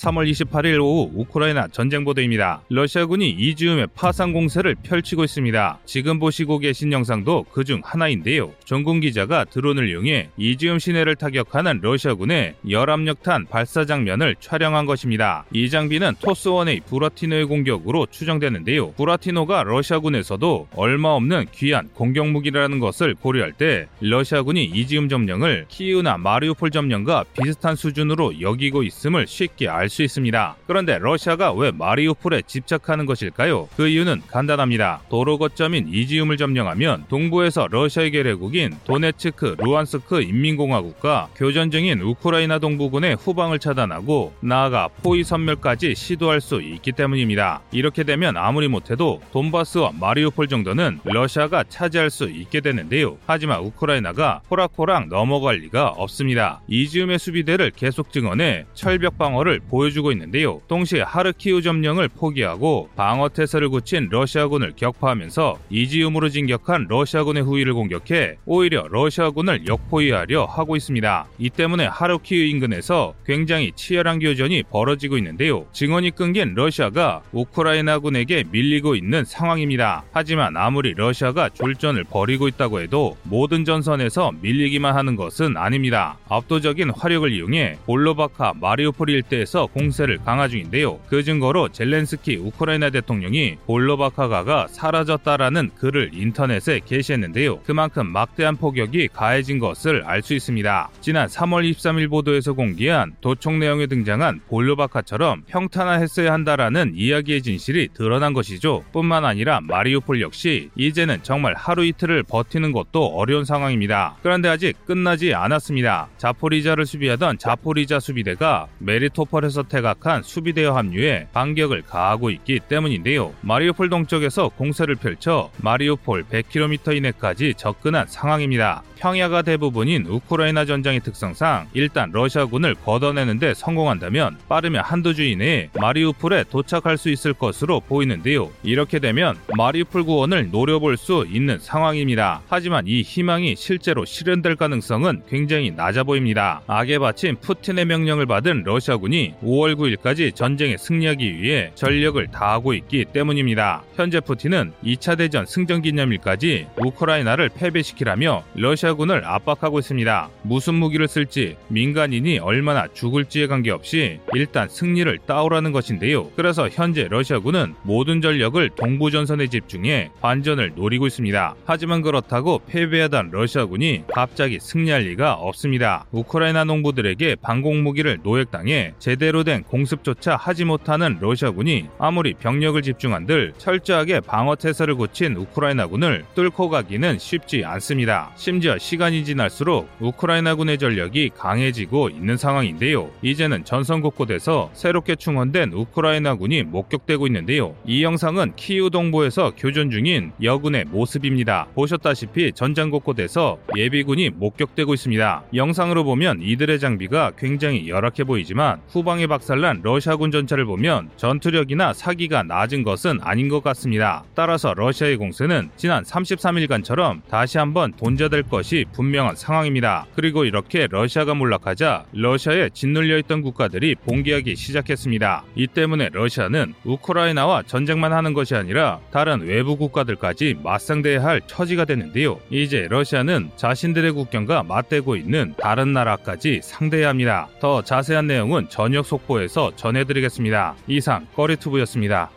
3월 28일 오후 우크라이나 전쟁 보도입니다. 러시아군이 이지움에 파상 공세를 펼치고 있습니다. 지금 보시고 계신 영상도 그중 하나인데요. 전군 기자가 드론을 이용해 이지움 시내를 타격하는 러시아군의 열압력탄 발사 장면을 촬영한 것입니다. 이 장비는 토스1의 부라티노의 공격으로 추정되는데요. 부라티노가 러시아군에서도 얼마 없는 귀한 공격 무기라는 것을 고려할 때 러시아군이 이지움 점령을 키우나 마리우폴 점령과 비슷한 수준으로 여기고 있음을 쉽게 알수 있습니다. 그런데 러시아가 왜 마리우폴에 집착하는 것일까요? 그 이유는 간단합니다. 도로 거점인 이지움을 점령하면 동부에서 러시아의 계례국인 도네츠크, 루안스크 인민공화국과 교전 중인 우크라이나 동부군의 후방을 차단하고 나아가 포위 선멸까지 시도할 수 있기 때문입니다. 이렇게 되면 아무리 못해도 돈바스와 마리우폴 정도는 러시아가 차지할 수 있게 되는데요. 하지만 우크라이나가 호락호락 넘어갈 리가 없습니다. 이지움의 수비대를 계속 증언해 철벽 방어를 보 여주고 있는데요. 동시에 하르키우 점령을 포기하고 방어 태세를 굳힌 러시아군을 격파하면서 이지움으로 진격한 러시아군의 후위를 공격해 오히려 러시아군을 역포위하려 하고 있습니다. 이 때문에 하르키우 인근에서 굉장히 치열한 교전이 벌어지고 있는데요. 증언이 끊긴 러시아가 우크라이나군에게 밀리고 있는 상황입니다. 하지만 아무리 러시아가 졸전을 벌이고 있다고 해도 모든 전선에서 밀리기만 하는 것은 아닙니다. 압도적인 화력을 이용해 볼로바카 마리오폴 일대에서 공세를 강화 중인데요. 그 증거로 젤렌스키 우크라이나 대통령이 볼로바카가가 사라졌다라는 글을 인터넷에 게시했는데요. 그만큼 막대한 폭격이 가해진 것을 알 수 있습니다. 지난 3월 23일 보도에서 공개한 도청 내용에 등장한 볼로바카처럼 평탄화했어야 한다라는 이야기의 진실이 드러난 것이죠. 뿐만 아니라 마리우폴 역시 이제는 정말 하루 이틀을 버티는 것도 어려운 상황입니다. 그런데 아직 끝나지 않았습니다. 자포리자를 수비하던 자포리자 수비대가 메리토폴에서 퇴각한 수비대와 합류해 반격을 가하고 있기 때문인데요. 마리우폴 동쪽에서 공세를 펼쳐 마리우폴 100km 이내까지 접근한 상황입니다. 평야가 대부분인 우크라이나 전장의 특성상 일단 러시아군을 걷어내는데 성공한다면 빠르면 한두 주 이내에 마리우폴에 도착할 수 있을 것으로 보이는데요. 이렇게 되면 마리우폴 구원을 노려볼 수 있는 상황입니다. 하지만 이 희망이 실제로 실현될 가능성은 굉장히 낮아 보입니다. 악에 바친 푸틴의 명령을 받은 러시아군이 5월 9일까지 전쟁에 승리하기 위해 전력을 다하고 있기 때문입니다. 현재 푸틴은 2차 대전 승전 기념일까지 우크라이나를 패배시키라며 러시아군을 압박하고 있습니다. 무슨 무기를 쓸지 민간인이 얼마나 죽을지에 관계없이 일단 승리를 따오라는 것인데요. 그래서 현재 러시아군은 모든 전력을 동부 전선에 집중해 반전을 노리고 있습니다. 하지만 그렇다고 패배하던 러시아군이 갑자기 승리할 리가 없습니다. 우크라이나 농부들에게 방공 무기를 노획당해 제대 로 된 공습조차 하지 못하는 러시아군이 아무리 병력을 집중한들 철저하게 방어 태세를 고친 우크라이나군을 뚫고 가기는 쉽지 않습니다. 심지어 시간이 지날수록 우크라이나군의 전력이 강해지고 있는 상황인데요. 이제는 전선 곳곳에서 새롭게 충원된 우크라이나군이 목격되고 있는데요. 이 영상은 키우 동부에서 교전 중인 여군의 모습입니다. 보셨다시피 전장 곳곳에서 예비군이 목격되고 있습니다. 영상으로 보면 이들의 장비가 굉장히 열악해 보이지만 후방 에 박살난 러시아군 전차를 보면 전투력이나 사기가 낮은 것은 아닌 것 같습니다. 따라서 러시아의 공세는 지난 33일간처럼 다시 한번 돈자될 것이 분명한 상황입니다. 그리고 이렇게 러시아가 몰락하자 러시아에 짓눌려 있던 국가들이 봉기하기 시작했습니다. 이 때문에 러시아는 우크라이나와 전쟁만 하는 것이 아니라 다른 외부 국가들까지 맞상대해야 할 처지가 되는데요. 이제 러시아는 자신들의 국경과 맞대고 있는 다른 나라까지 상대해야 합니다. 더 자세한 내용은 저녁 속보에서 전해드리겠습니다. 이상 꺼리투브였습니다.